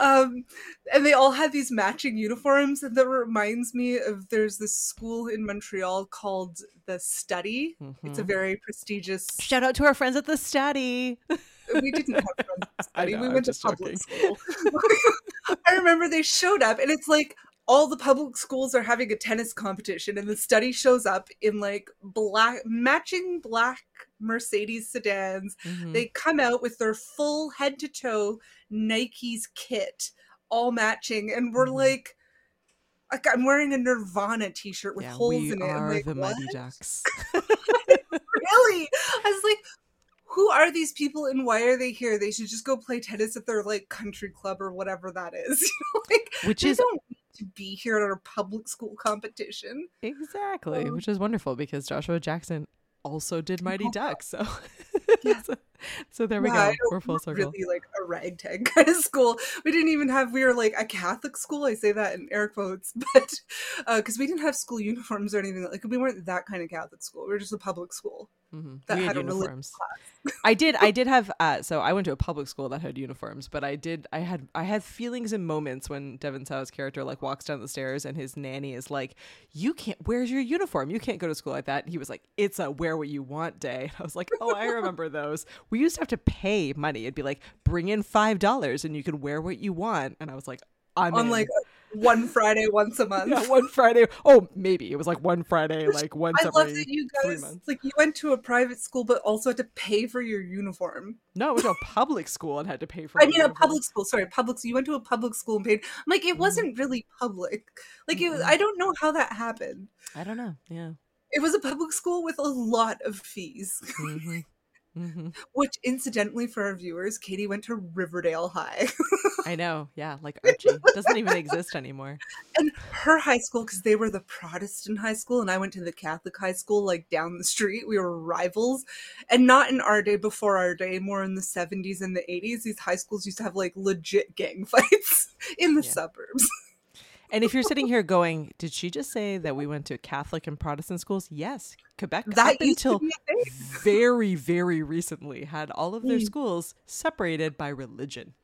Um, and they all had these matching uniforms, and that reminds me of there's this school in Montreal called the Study. It's a Mhm. very prestigious. Shout out to our friends at the study. We didn't have friends at the Study. know, we went to public school. I remember they showed up, and it's like all the public schools are having a tennis competition, and the Study shows up in like black matching black Mercedes sedans Mhm. they come out with their full head to toe Nike's kit, all matching, and we're Mhm. like, like I'm wearing a Nirvana t-shirt with yeah, holes in it. I'm are like, the what? Mighty Ducks. Really? I was like, who are these people and why are they here? They should just go play tennis at their like country club or whatever that is. Like, Which is to be here at a public school competition. exactly, Um, which is wonderful because Joshua Jackson also did Mighty Ducks. So, Yeah. so, so there we Yeah, go. We're full circle. Really like a ragtag kind of school. We didn't even have. We were like a Catholic school. I say that in air quotes, but because we didn't have school uniforms or anything. Like we weren't that kind of Catholic school. We were just a public school. Mhm. that we had had uniforms. I did. I did have. Uh, so I went to a public school that had uniforms, but I did. I had. I had feelings and moments when Devon Sawa's character like walks down the stairs and his nanny is like, "You can't. Where's your uniform? You can't go to school like that." And he was like, "It's a wear what you want day." I was like, "Oh, I remember those. We used to have to pay money. It'd be like, bring in five dollars and you could wear what you want." And I was like, "I'm on in." like one Friday once a month. yeah, one Friday. Oh, maybe it was like one Friday, like once I every love that you three guys months. like you went to a private school, but also had to pay for your uniform. No, it was a public school and had to pay for. I mean, a public school. Sorry, public. You went to a public school and paid. I'm like, it wasn't really public. Like, it, was- I don't know how that happened. I don't know. Yeah. It was a public school with a lot of fees. hmm hmm Which, incidentally, for our viewers, Katie went to Riverdale High, I know. Yeah, like Archie doesn't even exist anymore. and her high school because they were the Protestant high school, and I went to the Catholic high school, like down the street. We were rivals, and not in our day, before our day, more in the '70s and the '80s. These high schools used to have like legit gang fights in the Yeah. suburbs. And if you're sitting here going, "Did she just say that we went to Catholic and Protestant schools?" Yes, Quebec That up until be a thing. very, very recently had all of their Mm. schools separated by religion.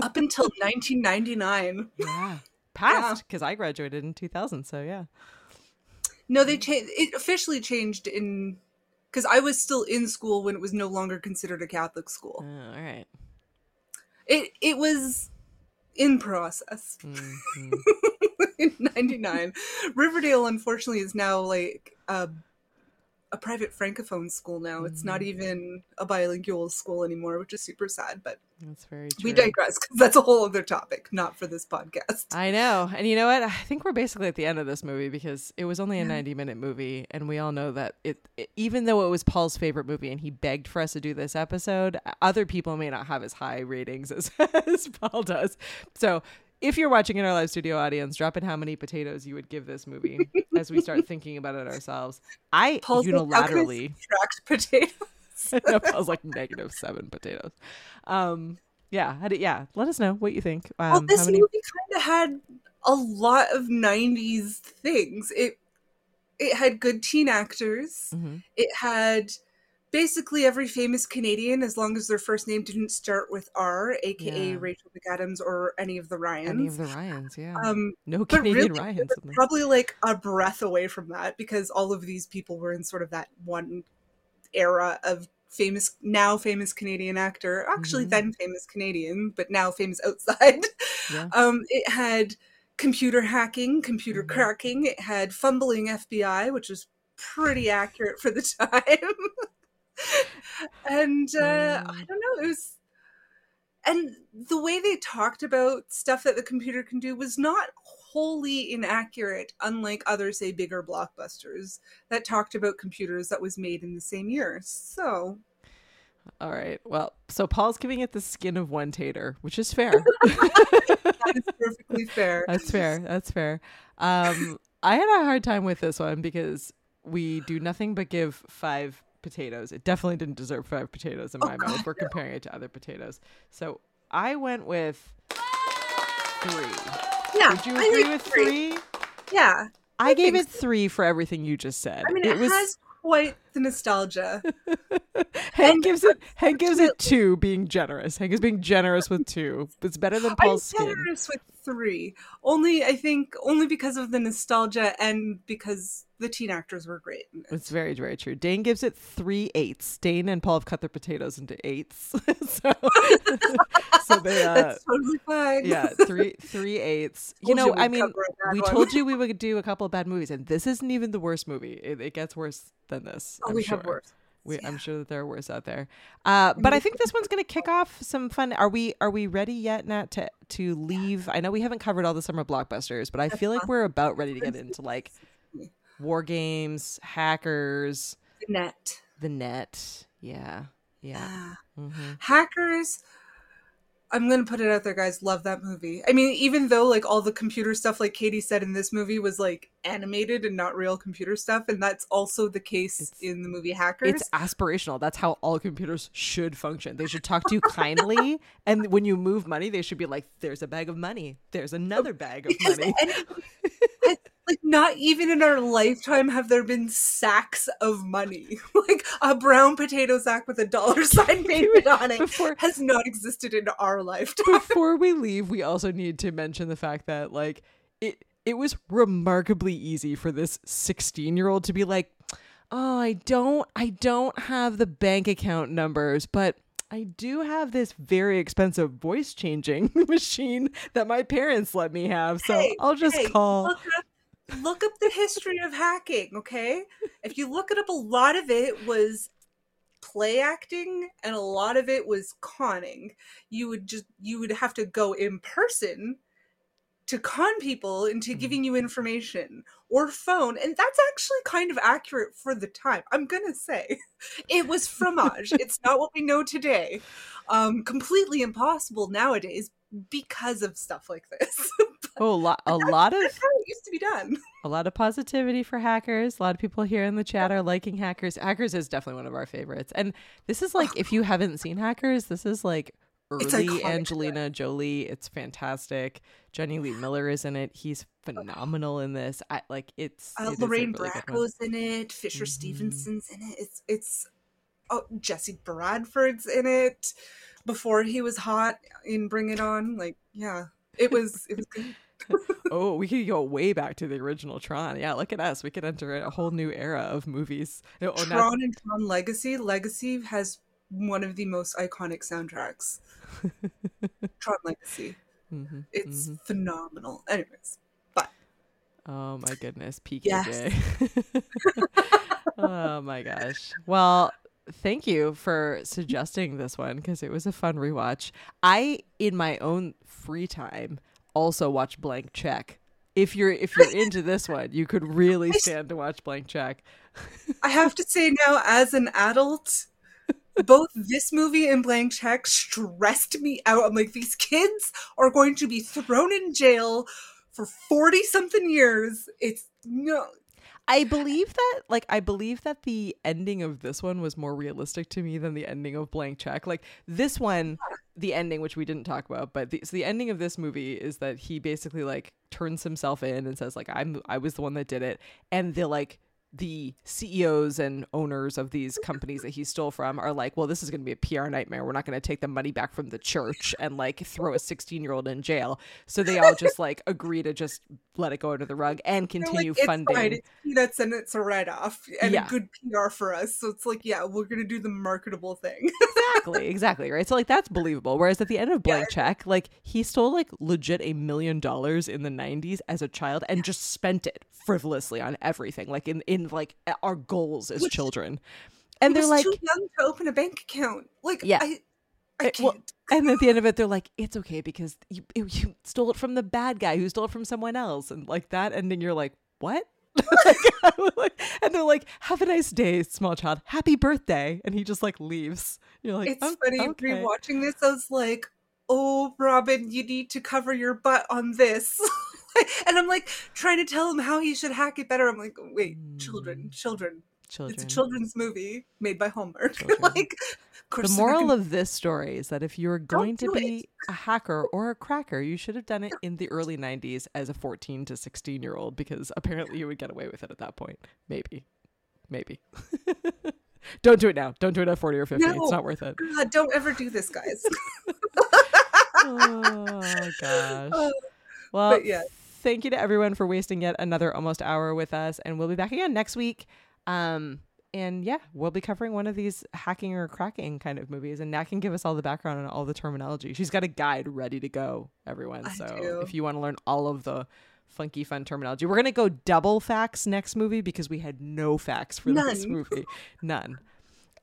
Up until 1999. Yeah, passed because I graduated in 2000. So yeah. No, they changed. It officially changed in because I was still in school when it was no longer considered a Catholic school. Uh, all right. It it was in process Mhm. in '99. Riverdale, unfortunately, is now like a, a private francophone school. Now it's not mm. even a bilingual school anymore, which is super sad. But That's very true. we digress because that's a whole other topic, not for this podcast. I know. And you know what? I think we're basically at the end of this movie because it was only a 90 minute movie. And we all know that it, it- even though it was Paul's favorite movie and he begged for us to do this episode, other people may not have as high ratings as, as Paul does. So if you're watching in our live studio audience, drop in how many potatoes you would give this movie as we start thinking about it ourselves. I Paul's like, "How can I unilaterally. subtract potatoes. no, I was like negative seven potatoes. Um, yeah, do, yeah. Let us know what you think. Um, well, this many? movie kind of had a lot of '90s things. It it had good teen actors. Mhm. It had basically every famous Canadian, as long as their first name didn't start with R, aka Yeah. Rachel McAdams or any of the Ryans. Any of the Ryans? Yeah. um, no Canadian really, Ryans. we're in this. probably like a breath away from that because all of these people were in sort of that one era of famous now famous Canadian actor, actually Mhm. then famous Canadian, but now famous outside. Yeah. Um, it had computer hacking, computer Mhm. cracking. It had fumbling FBI, which was pretty accurate for the time. and uh, I Mm. don't know, it was. And the way they talked about stuff that the computer can do was not wholly inaccurate, unlike other, say, bigger blockbusters that talked about computers that was made in the same year. So, All right. Well, so Paul's giving it the skin of one tater, which is fair. that is perfectly fair. That's fair. That's fair. Um, I had a hard time with this one because we do nothing but give five potatoes. It definitely didn't deserve five potatoes in Oh, my God, we're comparing it to other potatoes. So I went with three. Yeah. Would you I agree with three? Yeah. I, gave think it three for everything you just said. I mean, it, was has quite the nostalgia. Hank and gives it Hank gives it two, being generous. Hank is being generous with two. It's better than I'm Paul's skin. generous with three. Only, I think, only because of the nostalgia and because the teen actors were great. it. It's very, very true. Dane gives it three eighths. Dane and Paul have cut their potatoes into eighths. so, so they uh That's totally fine. yeah, three three eighths. You know, you I mean, cover a bad we one. told you we would do a couple of bad movies, and this isn't even the worst movie. It, it gets worse than this. Oh, I'm we sure. have worse. We, I'm sure that there are worse out there. Uh, but I think this one's going to kick off some fun. Are we Are we ready yet, Nat, to to leave? I know we haven't covered all the summer blockbusters, but I feel like we're about ready to get into like war games, hackers, The net. the net. Yeah, yeah. Ah. hmm Hackers. I'm gonna put it out there, guys. Love that movie. I mean, even though like all the computer stuff, like Katie said in this movie, was like animated and not real computer stuff, and that's also the case It's- in the movie Hackers. It's aspirational. That's how all computers should function. They should talk to you kindly, and when you move money, they should be like, "There's a bag of money. There's another bag of money." like not even in our lifetime have there been sacks of money. like a brown potato sack with a dollar sign painted on it Before- has not existed in our lifetime. Before we leave, we also need to mention the fact that like it it was remarkably easy for this 16-year-old to be like, "Oh, I don't I don't have the bank account numbers, but I do have this very expensive voice changing machine that my parents let me have. So Hey, I'll just hey, call look up the history of hacking, okay? If you look it up, a lot of it was play acting and a lot of it was conning. You would just you would have to go in person to con people into giving you information or phone and that's actually kind of accurate for the time i'm gonna say it was fromage it's not what we know today um completely impossible nowadays because of stuff like this Oh, a lot, a lot of how it used to be done a lot of positivity for hackers. A lot of people here in the chat are liking hackers. Hackers is definitely one of our favorites. And this is like, if you haven't seen hackers, this is like early Angelina Jolie. It's fantastic. Jonny Lee Miller is in it. He's phenomenal in this. I like it's uh, it lorraine really bracco's in it fisher Mhm. stevenson's in it it's it's oh jesse bradford's in it before he was hot in bring it on like yeah it was it was good Oh, we could go way back to the original Tron. Yeah, look at us. We could enter a whole new era of movies. Oh, now- Tron and Tron Legacy. Legacy has one of the most iconic soundtracks. Tron Legacy. Mhm, It's mhm. phenomenal. Anyways, but Oh my goodness, PKJ. Yes. oh my gosh. Well, thank you for suggesting this one because it was a fun rewatch. I, in my own free time, also watch Blank Check. If you're if you're into this one, you could really stand to watch Blank Check. I have to say now, as an adult, both this movie and Blank Check stressed me out. I'm like, these kids are going to be thrown in jail for 40 something years. It's no. I believe that like I believe that the ending of this one was more realistic to me than the ending of Blank Check. Like this one, the ending which we didn't talk about, but the, so the ending of this movie is that he basically like turns himself in and says like I'm I was the one that did it and the like the CEOs and owners of these companies that he stole from are like, well, this is going to be a PR nightmare. We're not going to take the money back from the church and like throw a 16 year old in jail. So they all just like agree to just let it go under the rug and continue like, funding. fine. It's peanuts and it's a write off and Yeah. a good PR for us. So it's like, yeah, we're gonna do the marketable thing. exactly, exactly, right? So like that's believable. Whereas at the end of Blank Check, like he stole like legit a million dollars in the '90s as a child and just spent it frivolously on everything, like in in like our goals as Which- children. And they're like, too young to open a bank account. Like, Yeah. I, I It- well, can't. and at the end of it, they're like, it's okay because you you stole it from the bad guy who stole it from someone else, and like that ending, you're like, what? Like, I was like- and they're like, "Have a nice day, small child. Happy birthday!" And he just like leaves. You're like, it's "Oh, funny okay." rewatching this. I was like, "Oh, Robin, you need to cover your butt on this." and I'm like trying to tell him how he should hack it better. I'm like, "Wait, children, Mm. children, Children. It's a children's movie made by Hallmark. Like, the moral gonna- of this story is that if you're going to be it. a hacker or a cracker, you should have done it in the early 90s as a 14 to 16 year old because apparently you would get away with it at that point. Maybe. Maybe. Don't do it now. Don't do it at 40 or 50. No. It's not worth it. God, don't ever do this, guys. Oh, gosh. Oh, Well, yeah. Thank you to everyone for wasting yet another almost hour with us. And we'll be back again next week. Um, and yeah, we'll be covering one of these hacking or cracking kind of movies. And Nat can give us all the background and all the terminology. She's got a guide ready to go, everyone. I so do. if you want to learn all of the funky, fun terminology, we're going to go double facts next movie because we had no facts for this movie. None.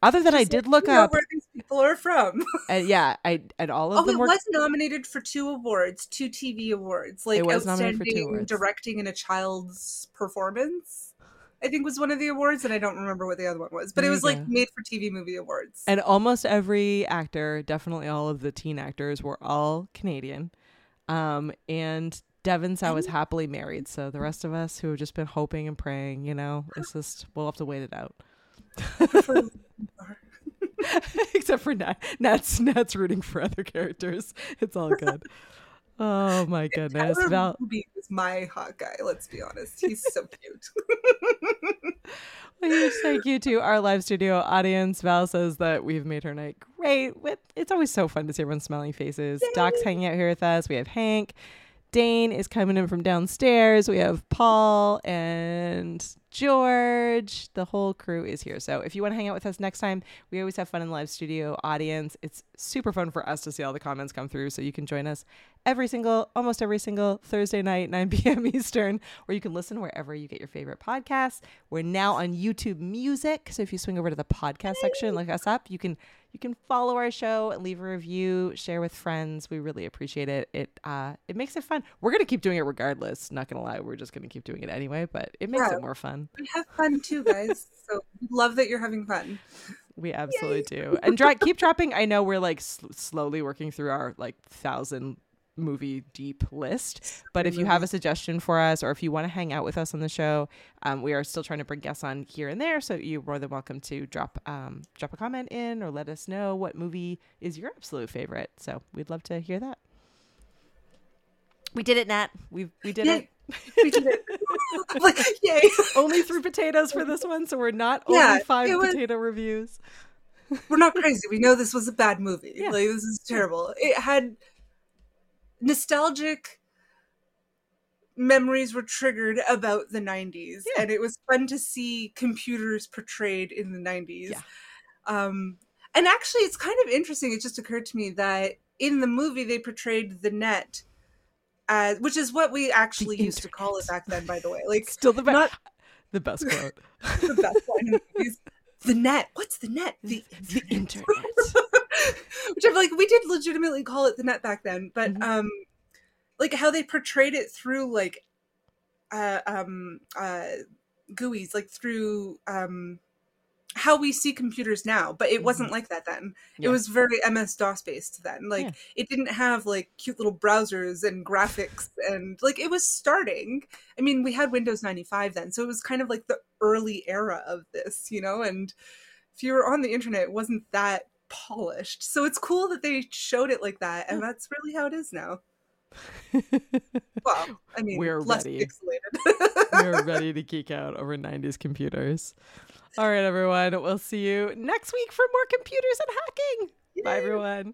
Other than I did look you know up, where these people are from. and yeah, I and all of Oh, them it were was nominated for two awards, two TV awards, like It was nominated for two outstanding directing in a child's performance. I think was one of the awards, and I don't remember what the other one was, but it was like made for TV movie awards. And almost every actor, definitely all of the teen actors, were all Canadian. Um, and Devon Sawa is happily married. So the rest of us who have just been hoping and praying, you know, it's just, we'll have to wait it out. Except for Nat. Nat's, Nat's rooting for other characters. It's all good. Oh my goodness. Tyler Val, Ruby is my hot guy. Let's be honest, he's so cute. huge thank you to our live studio audience. Val says that we've made her night great. With It's always so fun to see everyone's smiling faces. Doc's hanging out here with us. We have Hank. Dane is coming in from downstairs. We have Paul and George. The whole crew is here. So if you want to hang out with us next time, we always have fun in the live studio audience. It's super fun for us to see all the comments come through. So you can join us every single, almost every single Thursday night, 9 p.m. Eastern, or you can listen wherever you get your favorite podcasts. We're now on YouTube Music. So if you swing over to the podcast section, look us up, you can you can follow our show and leave a review, share with friends. We really appreciate it. It uh it makes it fun. We're gonna keep doing it regardless. Not gonna lie, we're just gonna keep doing it anyway, but it makes Yeah. it more fun. we have fun too, guys. So love that you're having fun. We absolutely do. And dra- keep dropping. I know we're like sl- slowly working through our like thousand movie deep list. But if you have a suggestion for us, or if you want to hang out with us on the show, um, we are still trying to bring guests on here and there. So you're more than welcome to drop um, drop a comment in, or let us know what movie is your absolute favorite. So we'd love to hear that. We did it, Nat. We we did Yay. it. We did it. like, yay. Only three potatoes for this one, so we're not Yeah, only five was- potato reviews. We're not crazy. We know this was a bad movie. Yeah. Like this is terrible. It had nostalgic memories were triggered about the 90s Yeah. and it was fun to see computers portrayed in the 90s. Yeah. Um and actually it's kind of interesting it just occurred to me that in the movie they portrayed the net as which is what we actually The used to call it back then by the way. Like Still the best. not the best quote. the best line. The net. What's the net? The the internet. Which I'm like, we did legitimately call it the net back then, but Mhm. um, like how they portrayed it through like, uh, um, uh, GUIs, like through um, how we see computers now. But it wasn't like that then. Mm-hmm. Yeah. It was very MS DOS based then. Like Yeah. it didn't have like cute little browsers and graphics and like it was starting. I mean, we had Windows 95 then, so it was kind of like the early era of this, you know, and if you were on the internet, it wasn't that polished. So it's cool that they showed it like that, and that's really how it is now. Well, I mean, We're less ready. We're ready to geek out over 90s computers. All right, everyone. We'll see you next week for more computers and hacking. Bye, everyone.